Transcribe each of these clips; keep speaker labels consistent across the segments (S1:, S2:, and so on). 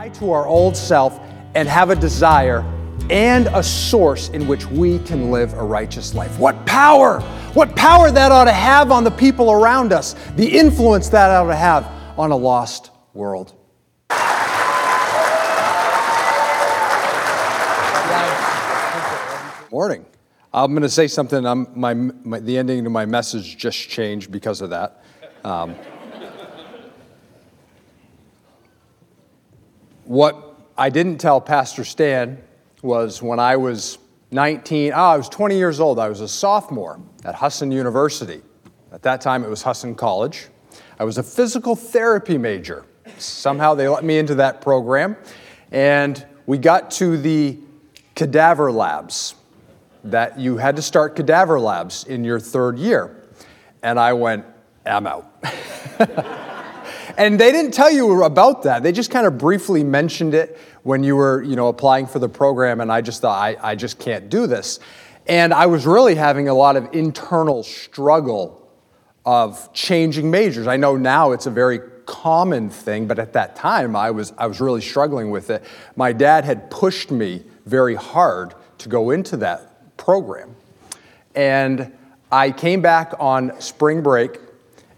S1: Die to our old self and have a desire and a source in which we can live a righteous life. What power! What power that ought to have on the people around us, the influence that ought to have on a lost world. Morning. I'm going to say something. My, my, the ending of my message just changed because of that. Um, what I didn't tell Pastor Stan was when I was 19, oh, I was 20 years old. I was a sophomore at Husson University. At that time, it was Husson College. I was a physical therapy major. Somehow they let me into that program. And we got to the cadaver labs that you had to start cadaver labs in your third year. And I went, I'm out. and they didn't tell you about that. They just kind of briefly mentioned it when you were, you know, applying for the program, and I just thought, I, I just can't do this. And I was really having a lot of internal struggle of changing majors. I know now it's a very common thing, but at that time I was, I was really struggling with it. My dad had pushed me very hard to go into that program. And I came back on spring break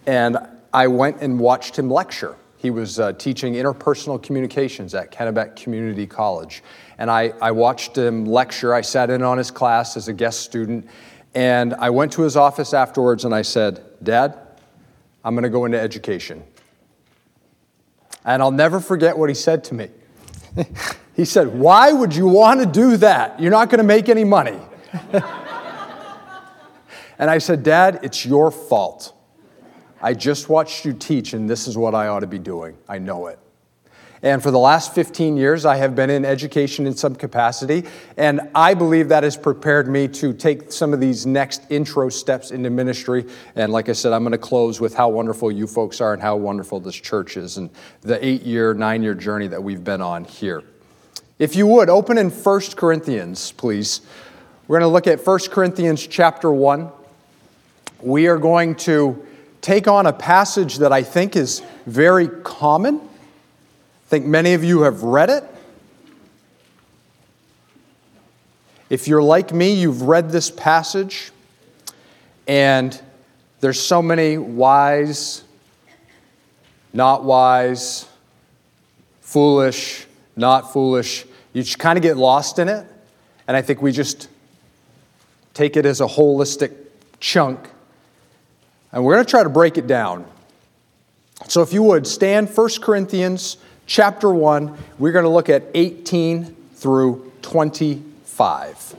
S1: and I went and watched him lecture. He was uh, teaching interpersonal communications at Kennebec Community College. And I, I watched him lecture. I sat in on his class as a guest student. And I went to his office afterwards and I said, Dad, I'm going to go into education. And I'll never forget what he said to me. he said, Why would you want to do that? You're not going to make any money. and I said, Dad, it's your fault. I just watched you teach, and this is what I ought to be doing. I know it. And for the last 15 years, I have been in education in some capacity, and I believe that has prepared me to take some of these next intro steps into ministry. And like I said, I'm going to close with how wonderful you folks are and how wonderful this church is and the eight year, nine year journey that we've been on here. If you would, open in 1 Corinthians, please. We're going to look at 1 Corinthians chapter 1. We are going to take on a passage that I think is very common. I think many of you have read it. If you're like me, you've read this passage, and there's so many wise, not wise, foolish, not foolish. You just kind of get lost in it. And I think we just take it as a holistic chunk. And we're going to try to break it down. So if you would stand 1 Corinthians chapter 1, we're going to look at 18 through 25.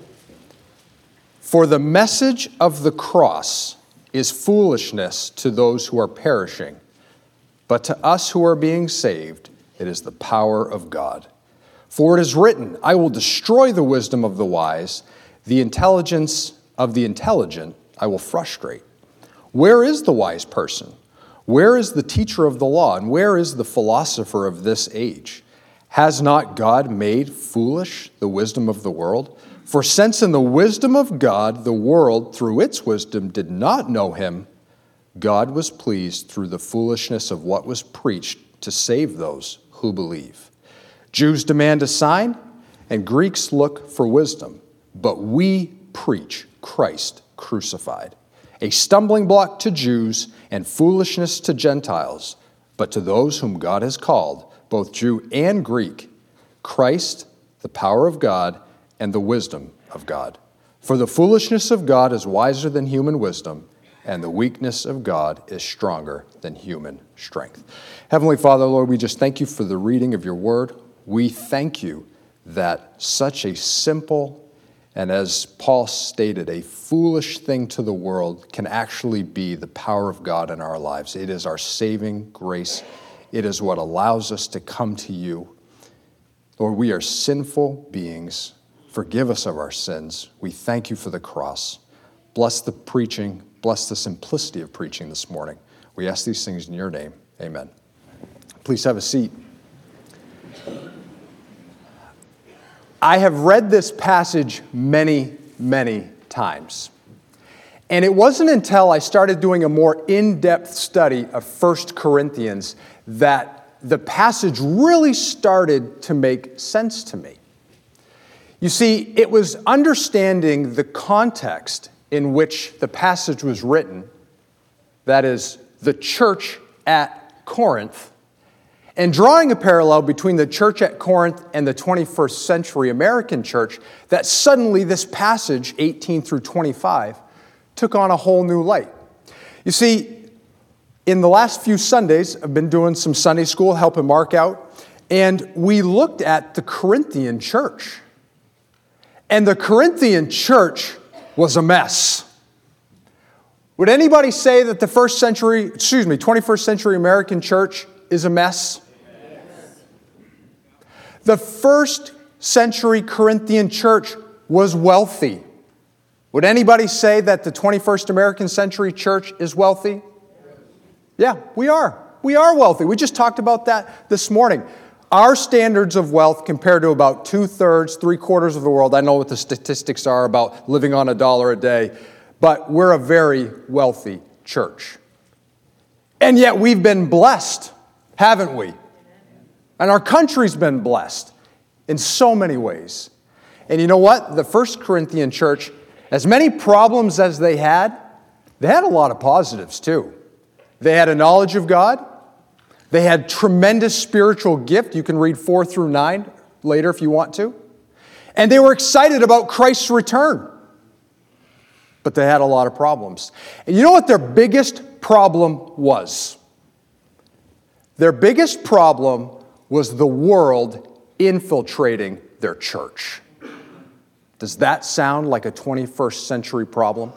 S1: For the message of the cross is foolishness to those who are perishing, but to us who are being saved, it is the power of God. For it is written, I will destroy the wisdom of the wise the intelligence of the intelligent I will frustrate. Where is the wise person? Where is the teacher of the law? And where is the philosopher of this age? Has not God made foolish the wisdom of the world? For since in the wisdom of God the world through its wisdom did not know him, God was pleased through the foolishness of what was preached to save those who believe. Jews demand a sign, and Greeks look for wisdom but we preach Christ crucified, a stumbling block to Jews and foolishness to Gentiles, but to those whom God has called, both Jew and Greek, Christ, the power of God, and the wisdom of God. For the foolishness of God is wiser than human wisdom, and the weakness of God is stronger than human strength. Heavenly Father, Lord, we just thank you for the reading of your word. We thank you that such a simple and as Paul stated, a foolish thing to the world can actually be the power of God in our lives. It is our saving grace, it is what allows us to come to you. Lord, we are sinful beings. Forgive us of our sins. We thank you for the cross. Bless the preaching, bless the simplicity of preaching this morning. We ask these things in your name. Amen. Please have a seat. I have read this passage many, many times. And it wasn't until I started doing a more in depth study of 1 Corinthians that the passage really started to make sense to me. You see, it was understanding the context in which the passage was written, that is, the church at Corinth, and drawing a parallel between the church at Corinth and the 21st century American church, that suddenly this passage, 18 through 25, took on a whole new light. You see, in the last few Sundays, I've been doing some Sunday school, helping Mark out, and we looked at the Corinthian church. And the Corinthian church was a mess. Would anybody say that the first century, excuse me, 21st century American church is a mess? The first century Corinthian church was wealthy. Would anybody say that the 21st American century church is wealthy? Yeah, we are. We are wealthy. We just talked about that this morning. Our standards of wealth compared to about two thirds, three quarters of the world, I know what the statistics are about living on a dollar a day, but we're a very wealthy church. And yet we've been blessed, haven't we? And our country's been blessed in so many ways. And you know what? The First Corinthian church, as many problems as they had, they had a lot of positives too. They had a knowledge of God. They had tremendous spiritual gift. You can read 4 through 9 later if you want to. And they were excited about Christ's return. But they had a lot of problems. And you know what their biggest problem was? Their biggest problem was the world infiltrating their church. Does that sound like a 21st century problem?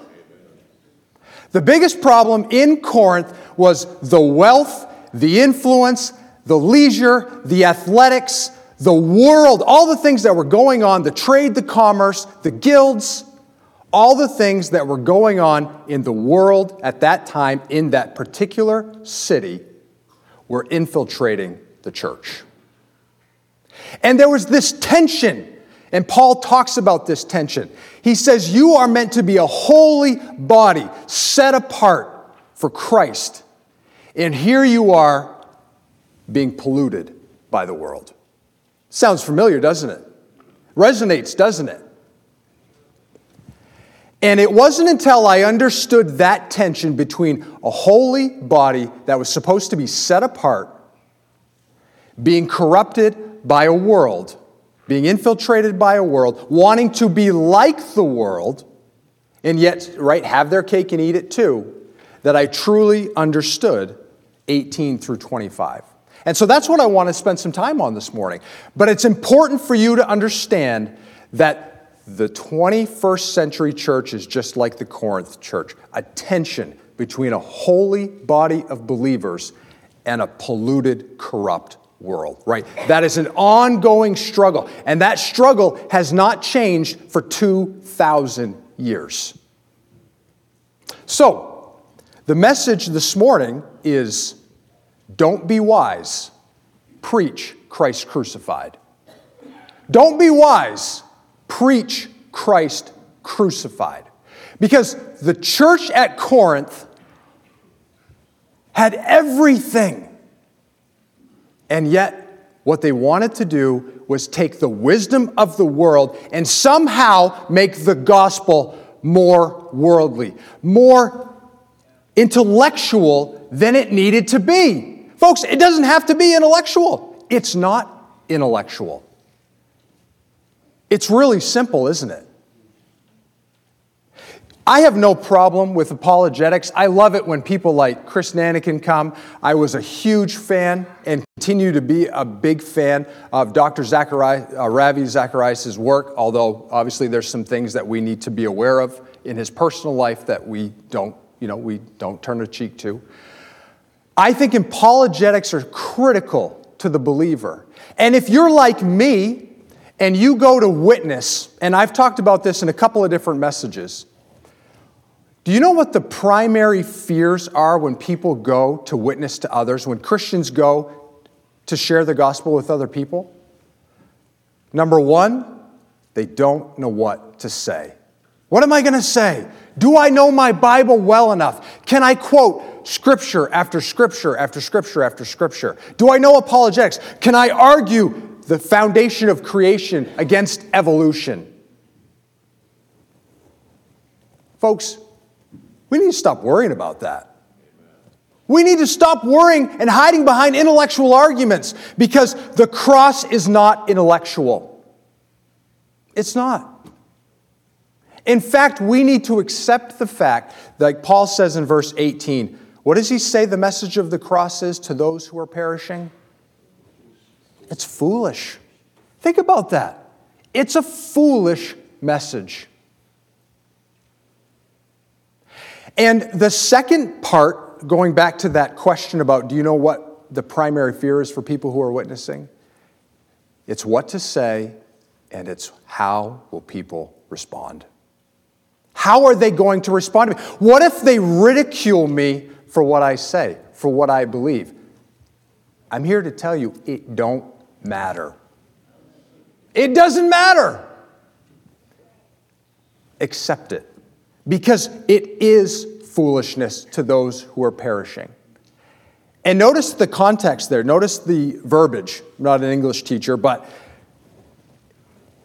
S1: The biggest problem in Corinth was the wealth the influence, the leisure, the athletics, the world, all the things that were going on, the trade, the commerce, the guilds, all the things that were going on in the world at that time in that particular city were infiltrating the church. And there was this tension, and Paul talks about this tension. He says, You are meant to be a holy body set apart for Christ. And here you are being polluted by the world. Sounds familiar, doesn't it? Resonates, doesn't it? And it wasn't until I understood that tension between a holy body that was supposed to be set apart, being corrupted by a world, being infiltrated by a world, wanting to be like the world, and yet, right, have their cake and eat it too, that I truly understood 18 through 25. And so that's what I want to spend some time on this morning. But it's important for you to understand that the 21st century church is just like the Corinth church a tension between a holy body of believers and a polluted, corrupt world, right? That is an ongoing struggle. And that struggle has not changed for 2,000 years. So, the message this morning is don't be wise, preach Christ crucified. Don't be wise, preach Christ crucified. Because the church at Corinth had everything. And yet, what they wanted to do was take the wisdom of the world and somehow make the gospel more worldly, more intellectual than it needed to be. Folks, it doesn't have to be intellectual. It's not intellectual. It's really simple, isn't it? I have no problem with apologetics. I love it when people like Chris Nanikin come. I was a huge fan and continue to be a big fan of Dr. Zachari- uh, Ravi Zacharias' work, although obviously there's some things that we need to be aware of in his personal life that we don't you know, we don't turn a cheek to. I think apologetics are critical to the believer. And if you're like me and you go to witness, and I've talked about this in a couple of different messages, do you know what the primary fears are when people go to witness to others, when Christians go to share the gospel with other people? Number one, they don't know what to say. What am I going to say? Do I know my Bible well enough? Can I quote scripture after scripture after scripture after scripture? Do I know apologetics? Can I argue the foundation of creation against evolution? Folks, we need to stop worrying about that. We need to stop worrying and hiding behind intellectual arguments because the cross is not intellectual. It's not. In fact, we need to accept the fact, like Paul says in verse 18, what does he say the message of the cross is to those who are perishing? It's foolish. Think about that. It's a foolish message. And the second part, going back to that question about do you know what the primary fear is for people who are witnessing? It's what to say and it's how will people respond. How are they going to respond to me? What if they ridicule me for what I say, for what I believe? I'm here to tell you it don't matter. It doesn't matter. Accept it because it is foolishness to those who are perishing. And notice the context there. Notice the verbiage. I'm not an English teacher, but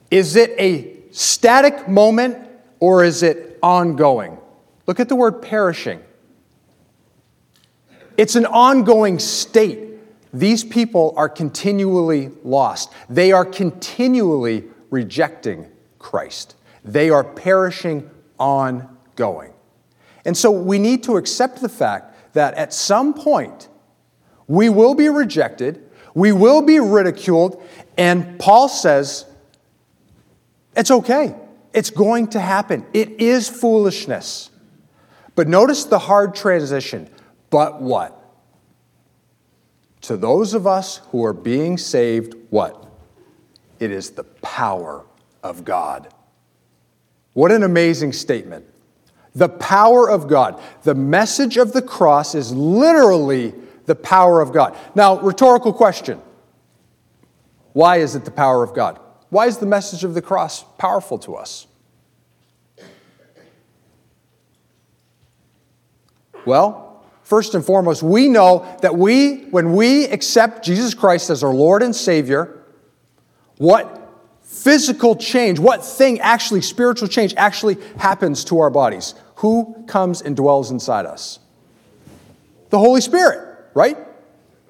S1: is it a static moment or is it ongoing? Look at the word perishing. It's an ongoing state. These people are continually lost. They are continually rejecting Christ. They are perishing ongoing. And so we need to accept the fact that at some point we will be rejected, we will be ridiculed, and Paul says it's okay. It's going to happen. It is foolishness. But notice the hard transition. But what? To those of us who are being saved, what? It is the power of God. What an amazing statement. The power of God. The message of the cross is literally the power of God. Now, rhetorical question Why is it the power of God? Why is the message of the cross powerful to us? Well, first and foremost, we know that we, when we accept Jesus Christ as our Lord and Savior, what physical change, what thing actually, spiritual change, actually happens to our bodies? Who comes and dwells inside us? The Holy Spirit, right?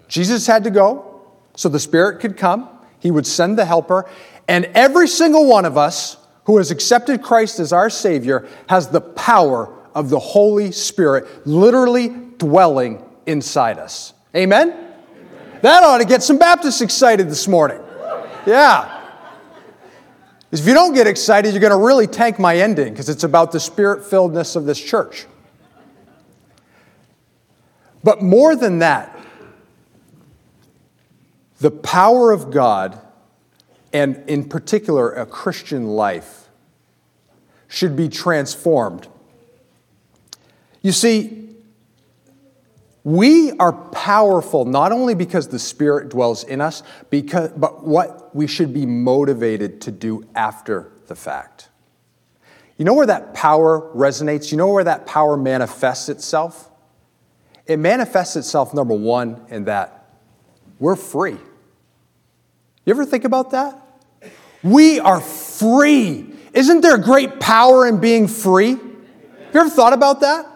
S1: Jesus had to go so the Spirit could come. He would send the helper, and every single one of us who has accepted Christ as our Savior has the power of the Holy Spirit literally dwelling inside us. Amen? Amen? That ought to get some Baptists excited this morning. Yeah. If you don't get excited, you're going to really tank my ending because it's about the spirit filledness of this church. But more than that, the power of God and in particular a Christian life, should be transformed. You see, we are powerful not only because the Spirit dwells in us, because, but what we should be motivated to do after the fact. You know where that power resonates? You know where that power manifests itself? It manifests itself, number one, in that we're free. You ever think about that? We are free. Isn't there great power in being free? Have you ever thought about that?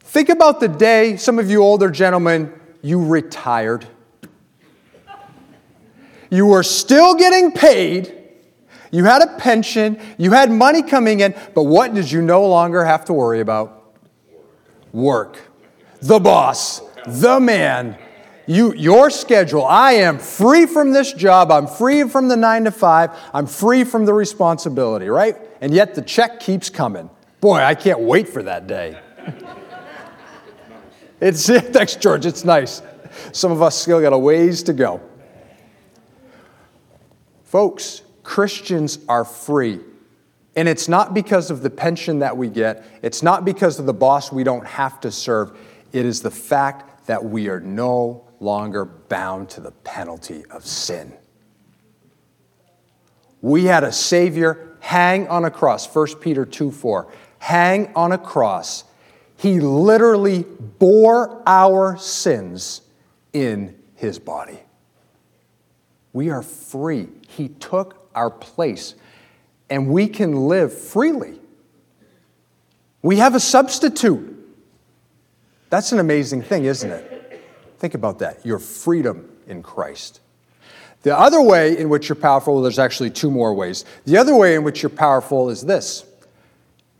S1: Think about the day, some of you older gentlemen, you retired. You were still getting paid. You had a pension. You had money coming in. But what did you no longer have to worry about? Work. The boss. The man you, your schedule. I am free from this job. I'm free from the nine to five. I'm free from the responsibility, right? And yet the check keeps coming. Boy, I can't wait for that day. it's thanks, George. It's nice. Some of us still got a ways to go. Folks, Christians are free. And it's not because of the pension that we get, it's not because of the boss we don't have to serve. It is the fact that we are no longer bound to the penalty of sin. We had a Savior hang on a cross. 1 Peter 2 4. Hang on a cross. He literally bore our sins in his body. We are free. He took our place, and we can live freely. We have a substitute. That's an amazing thing, isn't it? Think about that your freedom in Christ. The other way in which you're powerful, well, there's actually two more ways. The other way in which you're powerful is this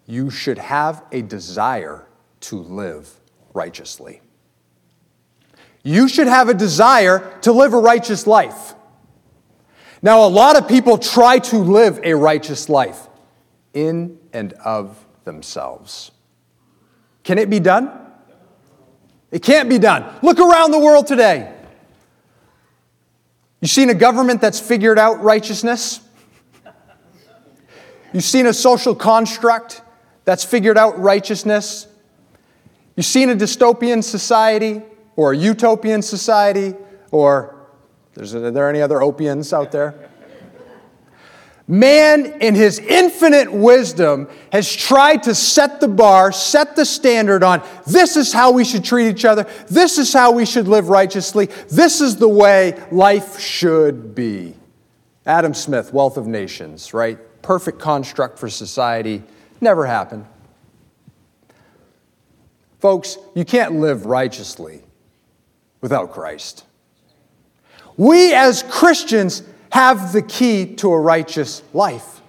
S1: you should have a desire to live righteously. You should have a desire to live a righteous life. Now, a lot of people try to live a righteous life in and of themselves. Can it be done? It can't be done. Look around the world today. You've seen a government that's figured out righteousness? You've seen a social construct that's figured out righteousness? You've seen a dystopian society or a utopian society or there's, are there any other opians out there? Man, in his infinite wisdom, has tried to set the bar, set the standard on this is how we should treat each other, this is how we should live righteously, this is the way life should be. Adam Smith, Wealth of Nations, right? Perfect construct for society. Never happened. Folks, you can't live righteously without Christ. We as Christians have the key to a righteous life.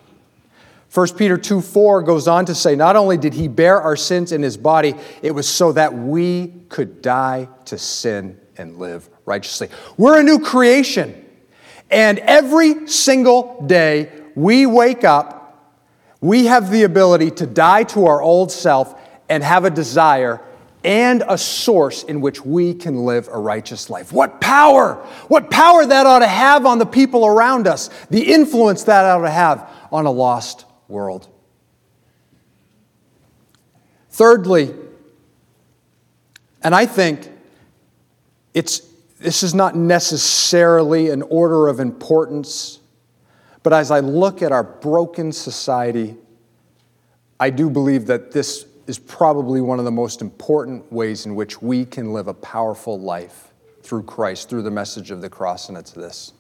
S1: 1 Peter 2 4 goes on to say, Not only did he bear our sins in his body, it was so that we could die to sin and live righteously. We're a new creation. And every single day we wake up, we have the ability to die to our old self and have a desire and a source in which we can live a righteous life. What power! What power that ought to have on the people around us, the influence that ought to have on a lost world. Thirdly, and I think it's, this is not necessarily an order of importance, but as I look at our broken society, I do believe that this is probably one of the most important ways in which we can live a powerful life through Christ, through the message of the cross, and it's this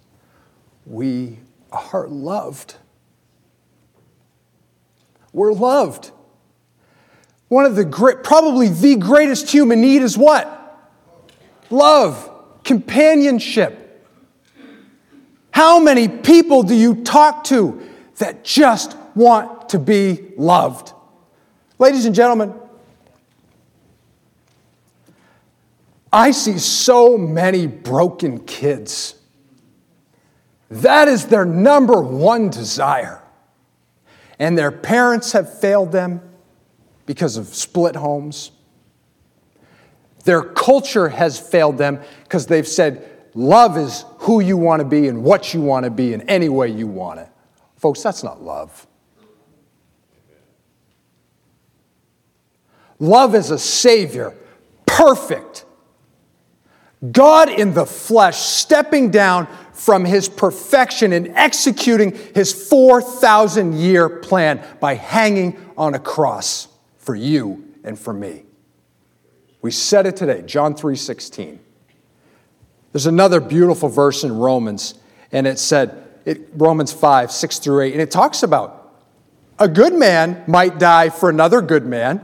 S1: we are loved. We're loved. One of the great, probably the greatest human need is what? Love, companionship. How many people do you talk to that just want to be loved? Ladies and gentlemen, I see so many broken kids. That is their number one desire. And their parents have failed them because of split homes. Their culture has failed them because they've said, love is who you want to be and what you want to be in any way you want it. Folks, that's not love. Love is a Savior, perfect. God in the flesh, stepping down from his perfection and executing his 4,000 year plan by hanging on a cross for you and for me. We said it today, John 3:16. There's another beautiful verse in Romans, and it said, it, Romans 5, 6 through 8, and it talks about a good man might die for another good man.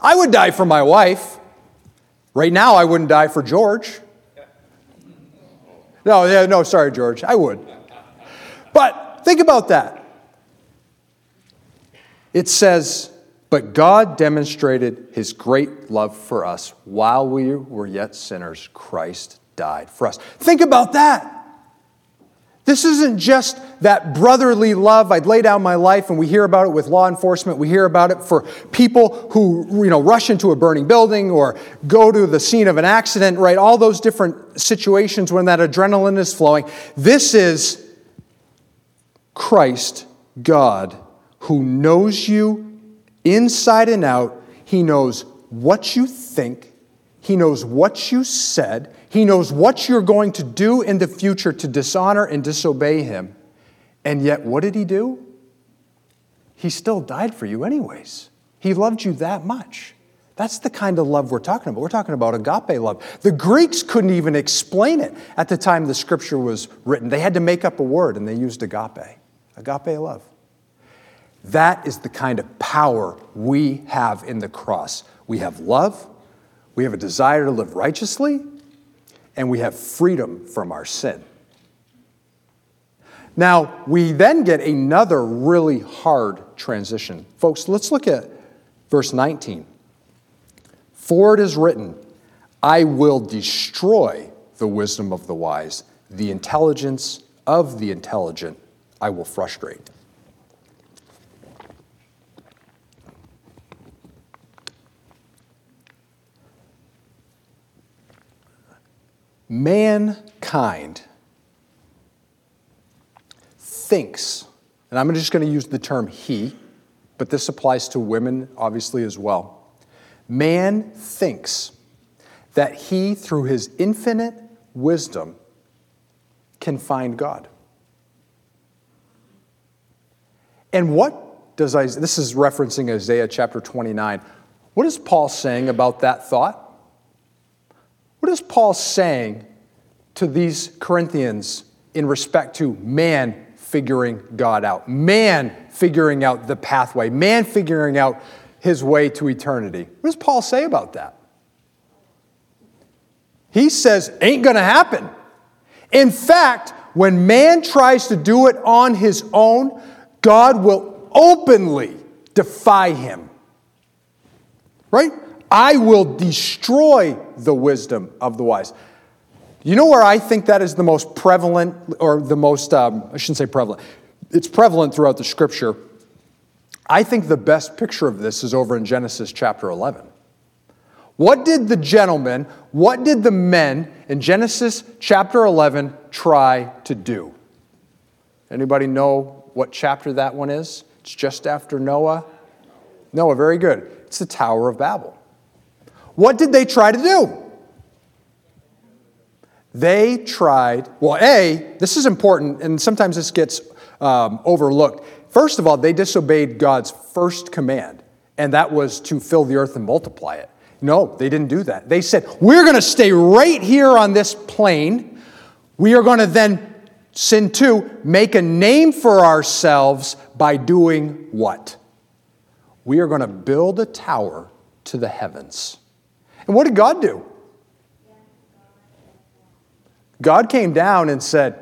S1: I would die for my wife. Right now, I wouldn't die for George. No, yeah, no, sorry, George. I would. But think about that. It says, But God demonstrated his great love for us while we were yet sinners. Christ died for us. Think about that. This isn't just that brotherly love. I'd lay down my life, and we hear about it with law enforcement. We hear about it for people who you know, rush into a burning building or go to the scene of an accident, right? All those different situations when that adrenaline is flowing. This is Christ, God, who knows you inside and out. He knows what you think, He knows what you said, he knows what you're going to do in the future to dishonor and disobey Him. And yet, what did He do? he still died for you, anyways. He loved you that much. That's the kind of love we're talking about. We're talking about agape love. The Greeks couldn't even explain it at the time the scripture was written. They had to make up a word and they used agape. Agape love. That is the kind of power we have in the cross. We have love, we have a desire to live righteously, and we have freedom from our sin. Now, we then get another really hard transition. Folks, let's look at verse 19. For it is written, I will destroy the wisdom of the wise, the intelligence of the intelligent I will frustrate. Mankind thinks, and I'm just going to use the term he, but this applies to women obviously as well. Man thinks that he, through his infinite wisdom, can find God. And what does Isaiah, this is referencing Isaiah chapter 29. What is Paul saying about that thought? What is Paul saying to these Corinthians in respect to man figuring God out, man figuring out the pathway, man figuring out his way to eternity? What does Paul say about that? He says, ain't gonna happen. In fact, when man tries to do it on his own, God will openly defy him. Right? I will destroy the wisdom of the wise. You know where I think that is the most prevalent, or the most, um, I shouldn't say prevalent, it's prevalent throughout the scripture. I think the best picture of this is over in Genesis chapter 11. What did the gentlemen, what did the men in Genesis chapter 11 try to do? Anybody know what chapter that one is? It's just after Noah. Noah, very good. It's the Tower of Babel. What did they try to do? They tried, well, A, this is important, and sometimes this gets um, overlooked. First of all, they disobeyed God's first command, and that was to fill the earth and multiply it. No, they didn't do that. They said, We're going to stay right here on this plane. We are going to then, sin two, make a name for ourselves by doing what? We are going to build a tower to the heavens. And what did God do? God came down and said,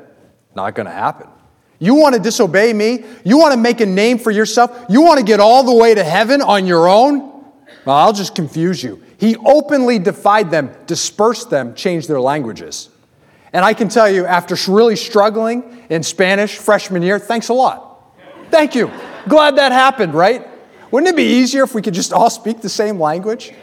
S1: Not going to happen. You want to disobey me? You want to make a name for yourself? You want to get all the way to heaven on your own? Well, I'll just confuse you. He openly defied them, dispersed them, changed their languages. And I can tell you, after really struggling in Spanish freshman year, thanks a lot. Thank you. Glad that happened, right? Wouldn't it be easier if we could just all speak the same language?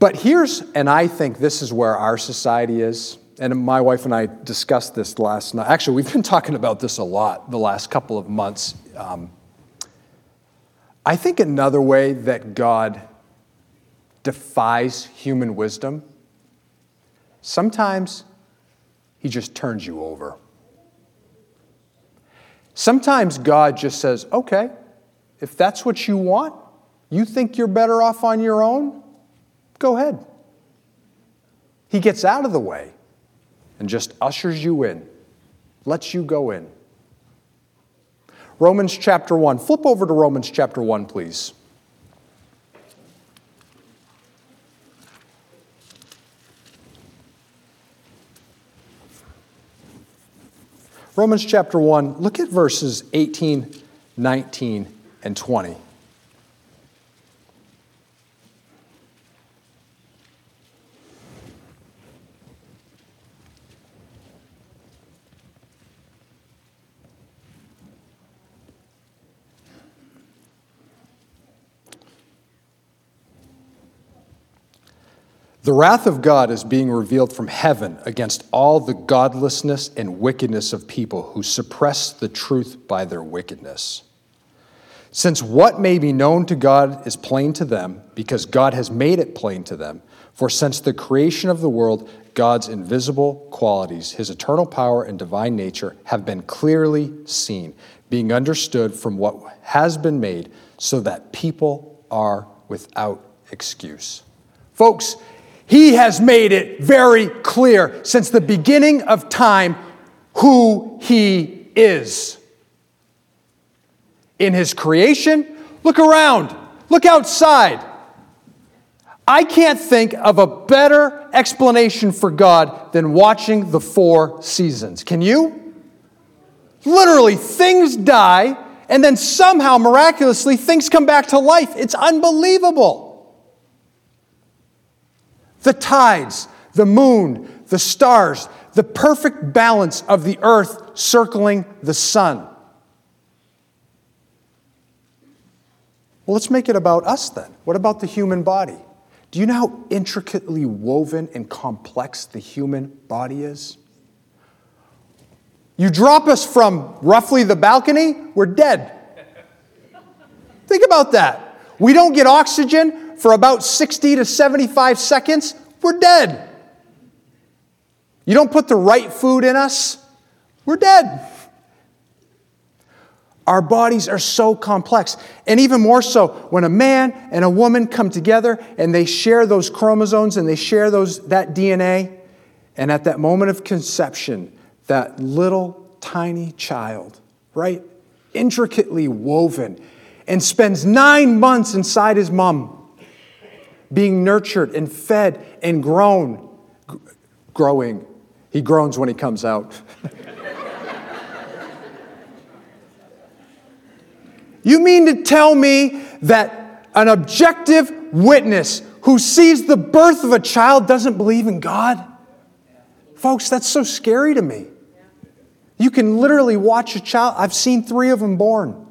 S1: But here's, and I think this is where our society is, and my wife and I discussed this last night. Actually, we've been talking about this a lot the last couple of months. Um, I think another way that God defies human wisdom, sometimes He just turns you over. Sometimes God just says, okay, if that's what you want, you think you're better off on your own, Go ahead. He gets out of the way and just ushers you in, lets you go in. Romans chapter 1. Flip over to Romans chapter 1, please. Romans chapter 1, look at verses 18, 19, and 20. The wrath of God is being revealed from heaven against all the godlessness and wickedness of people who suppress the truth by their wickedness. Since what may be known to God is plain to them, because God has made it plain to them. For since the creation of the world, God's invisible qualities, his eternal power and divine nature, have been clearly seen, being understood from what has been made, so that people are without excuse. Folks, he has made it very clear since the beginning of time who he is. In his creation, look around, look outside. I can't think of a better explanation for God than watching the four seasons. Can you? Literally, things die, and then somehow, miraculously, things come back to life. It's unbelievable. The tides, the moon, the stars, the perfect balance of the earth circling the sun. Well, let's make it about us then. What about the human body? Do you know how intricately woven and complex the human body is? You drop us from roughly the balcony, we're dead. Think about that. We don't get oxygen for about 60 to 75 seconds, we're dead. You don't put the right food in us, we're dead. Our bodies are so complex. And even more so, when a man and a woman come together and they share those chromosomes and they share those, that DNA, and at that moment of conception, that little tiny child, right, intricately woven, and spends nine months inside his mom, being nurtured and fed and grown, growing. He groans when he comes out. You mean to tell me that an objective witness who sees the birth of a child doesn't believe in God? Folks, that's so scary to me. You can literally watch a child. I've seen three of them born.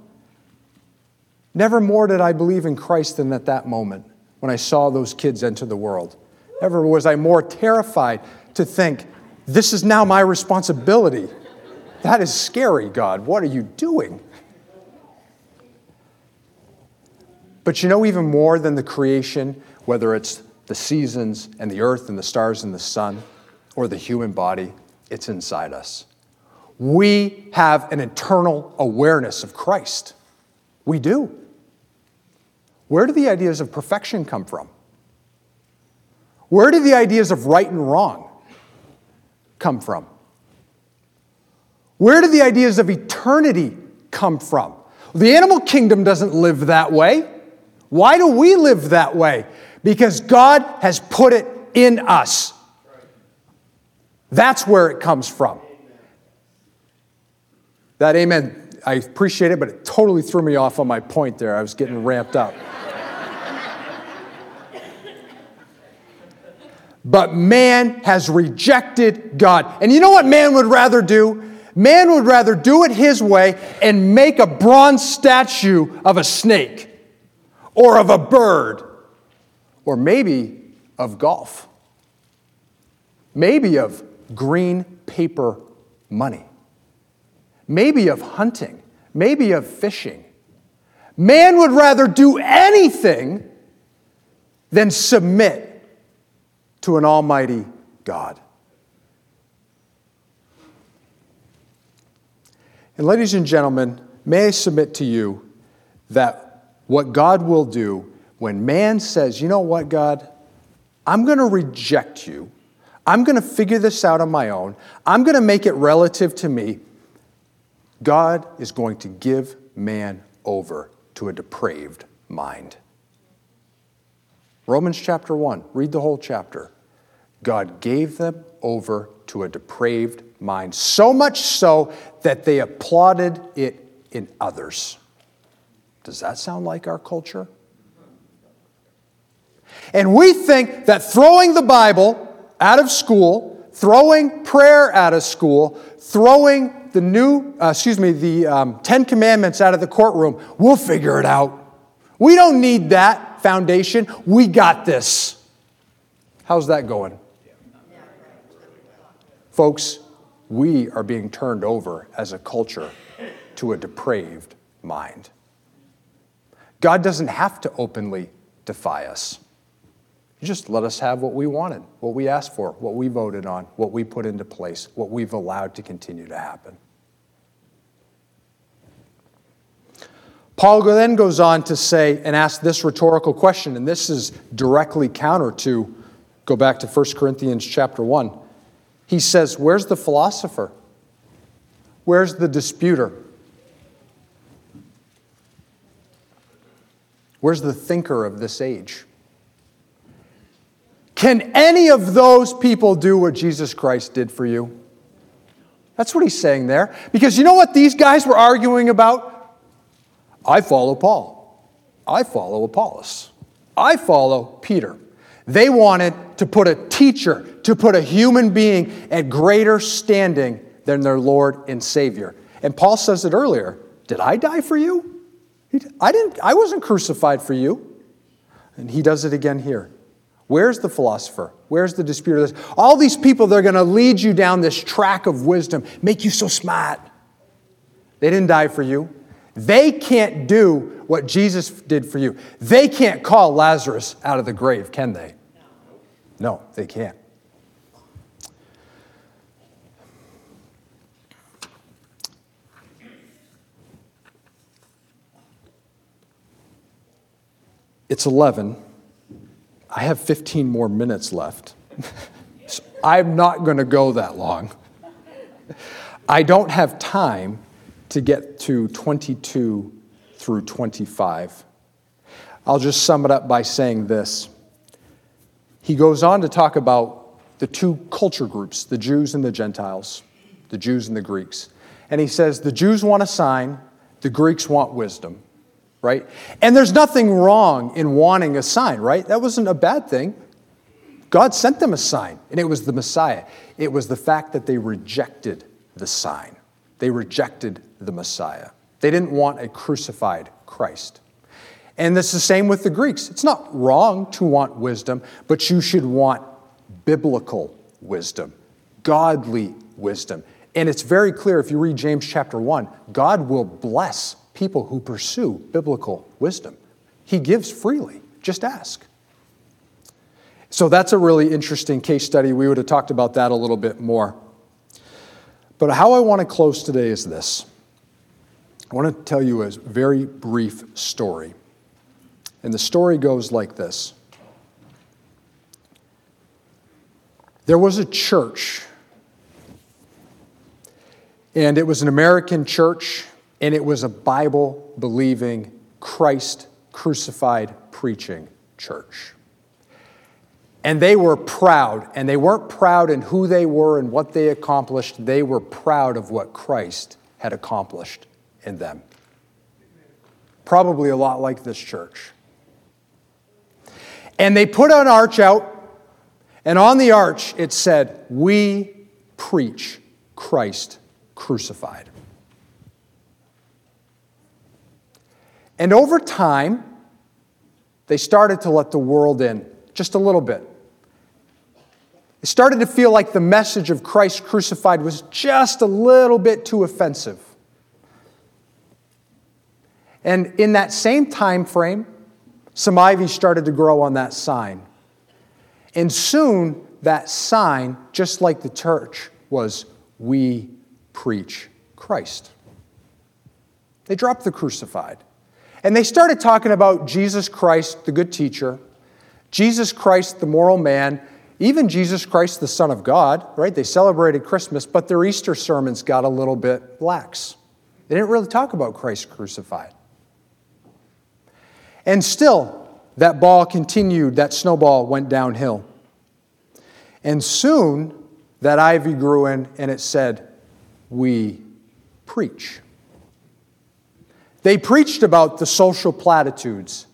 S1: Never more did I believe in Christ than at that moment when I saw those kids enter the world. Never was I more terrified to think, this is now my responsibility. That is scary, God. What are you doing? But you know, even more than the creation, whether it's the seasons and the earth and the stars and the sun or the human body, it's inside us. We have an eternal awareness of Christ. We do. Where do the ideas of perfection come from? Where do the ideas of right and wrong come from? Where do the ideas of eternity come from? The animal kingdom doesn't live that way. Why do we live that way? Because God has put it in us. That's where it comes from. That amen, I appreciate it, but it totally threw me off on my point there. I was getting ramped up. But man has rejected God. And you know what man would rather do? Man would rather do it his way and make a bronze statue of a snake or of a bird, or maybe of golf, maybe of green paper money, maybe of hunting, maybe of fishing. Man would rather do anything than submit to an almighty God. And, ladies and gentlemen, may I submit to you that what God will do when man says, you know what, God, I'm going to reject you. I'm going to figure this out on my own. I'm going to make it relative to me. God is going to give man over to a depraved mind. Romans chapter 1, read the whole chapter. God gave them over to a depraved mind, so much so that they applauded it in others. Does that sound like our culture? And we think that throwing the Bible out of school, throwing prayer out of school, throwing the new, uh, excuse me, the um, Ten Commandments out of the courtroom, we'll figure it out. We don't need that foundation. We got this. How's that going? Folks, we are being turned over as a culture to a depraved mind. God doesn't have to openly defy us. Just let us have what we wanted, what we asked for, what we voted on, what we put into place, what we've allowed to continue to happen. Paul then goes on to say and ask this rhetorical question, and this is directly counter to go back to 1 Corinthians chapter 1. He says, Where's the philosopher? Where's the disputer? Where's the thinker of this age? Can any of those people do what Jesus Christ did for you? That's what he's saying there. Because you know what these guys were arguing about? I follow Paul. I follow Apollos. I follow Peter. They wanted to put a teacher, to put a human being at greater standing than their Lord and Savior. And Paul says it earlier Did I die for you? I, didn't, I wasn't crucified for you. And he does it again here. Where's the philosopher? Where's the disputer? All these people, they're going to lead you down this track of wisdom, make you so smart. They didn't die for you. They can't do what Jesus did for you. They can't call Lazarus out of the grave, can they? No, they can't. It's 11. I have 15 more minutes left. so I'm not going to go that long. I don't have time to get to 22 through 25. I'll just sum it up by saying this. He goes on to talk about the two culture groups, the Jews and the Gentiles, the Jews and the Greeks. And he says the Jews want a sign, the Greeks want wisdom right? And there's nothing wrong in wanting a sign, right? That wasn't a bad thing. God sent them a sign, and it was the Messiah. It was the fact that they rejected the sign, they rejected the Messiah. They didn't want a crucified Christ. And it's the same with the Greeks. It's not wrong to want wisdom, but you should want biblical wisdom, godly wisdom. And it's very clear if you read James chapter 1, God will bless people who pursue biblical wisdom. He gives freely. Just ask. So that's a really interesting case study. We would have talked about that a little bit more. But how I want to close today is this I want to tell you a very brief story. And the story goes like this There was a church, and it was an American church and it was a Bible believing, Christ crucified preaching church. And they were proud, and they weren't proud in who they were and what they accomplished. They were proud of what Christ had accomplished in them. Probably a lot like this church. And they put an arch out, and on the arch it said, We preach Christ crucified. And over time, they started to let the world in just a little bit. It started to feel like the message of Christ crucified was just a little bit too offensive. And in that same time frame, some ivy started to grow on that sign. And soon, that sign, just like the church, was We preach Christ. They dropped the crucified. And they started talking about Jesus Christ, the good teacher, Jesus Christ, the moral man, even Jesus Christ, the Son of God, right? They celebrated Christmas, but their Easter sermons got a little bit lax. They didn't really talk about Christ crucified. And still, that ball continued, that snowball went downhill. And soon, that ivy grew in and it said, We preach. They preached about the social platitudes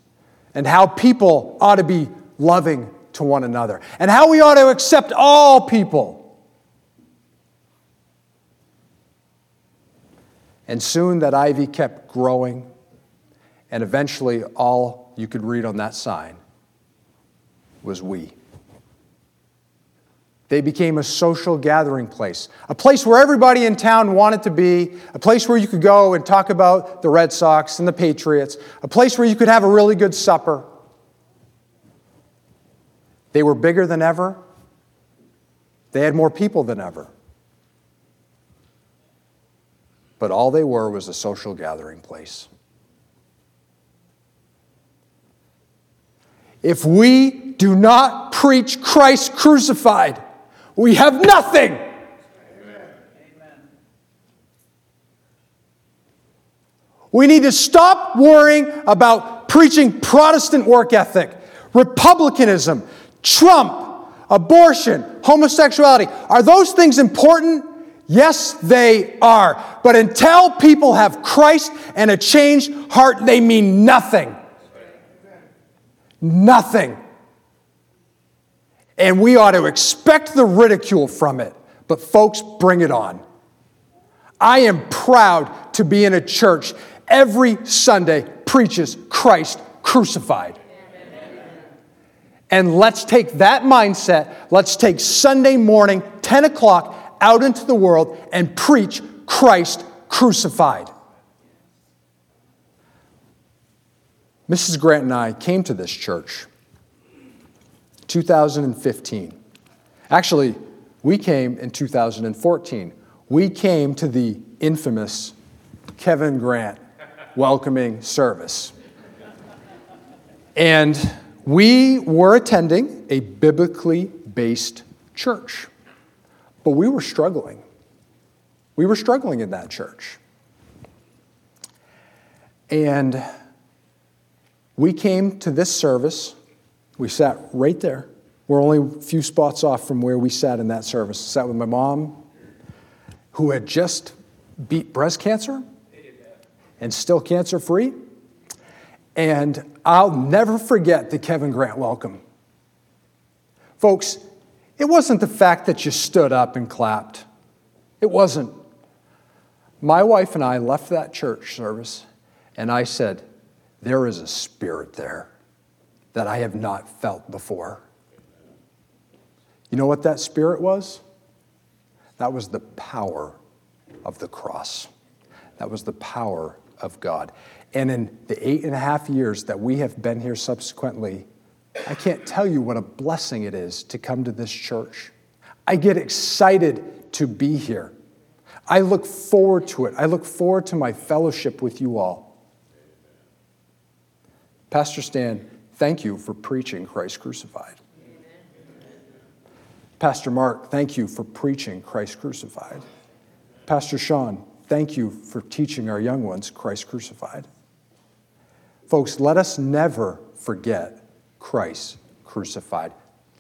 S1: and how people ought to be loving to one another and how we ought to accept all people. And soon that ivy kept growing, and eventually all you could read on that sign was we. They became a social gathering place, a place where everybody in town wanted to be, a place where you could go and talk about the Red Sox and the Patriots, a place where you could have a really good supper. They were bigger than ever. They had more people than ever. But all they were was a social gathering place. If we do not preach Christ crucified, we have nothing. We need to stop worrying about preaching Protestant work ethic, republicanism, Trump, abortion, homosexuality. Are those things important? Yes, they are. But until people have Christ and a changed heart, they mean nothing. Nothing. And we ought to expect the ridicule from it. But, folks, bring it on. I am proud to be in a church every Sunday preaches Christ crucified. And let's take that mindset, let's take Sunday morning, 10 o'clock, out into the world and preach Christ crucified. Mrs. Grant and I came to this church 2015. Actually, we came in 2014. We came to the infamous Kevin Grant welcoming service. And we were attending a biblically based church, but we were struggling. We were struggling in that church. And we came to this service. We sat right there. We're only a few spots off from where we sat in that service. Sat with my mom, who had just beat breast cancer and still cancer free. And I'll never forget the Kevin Grant welcome. Folks, it wasn't the fact that you stood up and clapped. It wasn't. My wife and I left that church service, and I said, there is a spirit there that I have not felt before. You know what that spirit was? That was the power of the cross. That was the power of God. And in the eight and a half years that we have been here subsequently, I can't tell you what a blessing it is to come to this church. I get excited to be here. I look forward to it. I look forward to my fellowship with you all. Pastor Stan, thank you for preaching Christ crucified. Pastor Mark, thank you for preaching Christ crucified. Pastor Sean, thank you for teaching our young ones Christ crucified. Folks, let us never forget Christ crucified.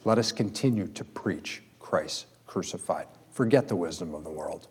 S1: Let us continue to preach Christ crucified. Forget the wisdom of the world.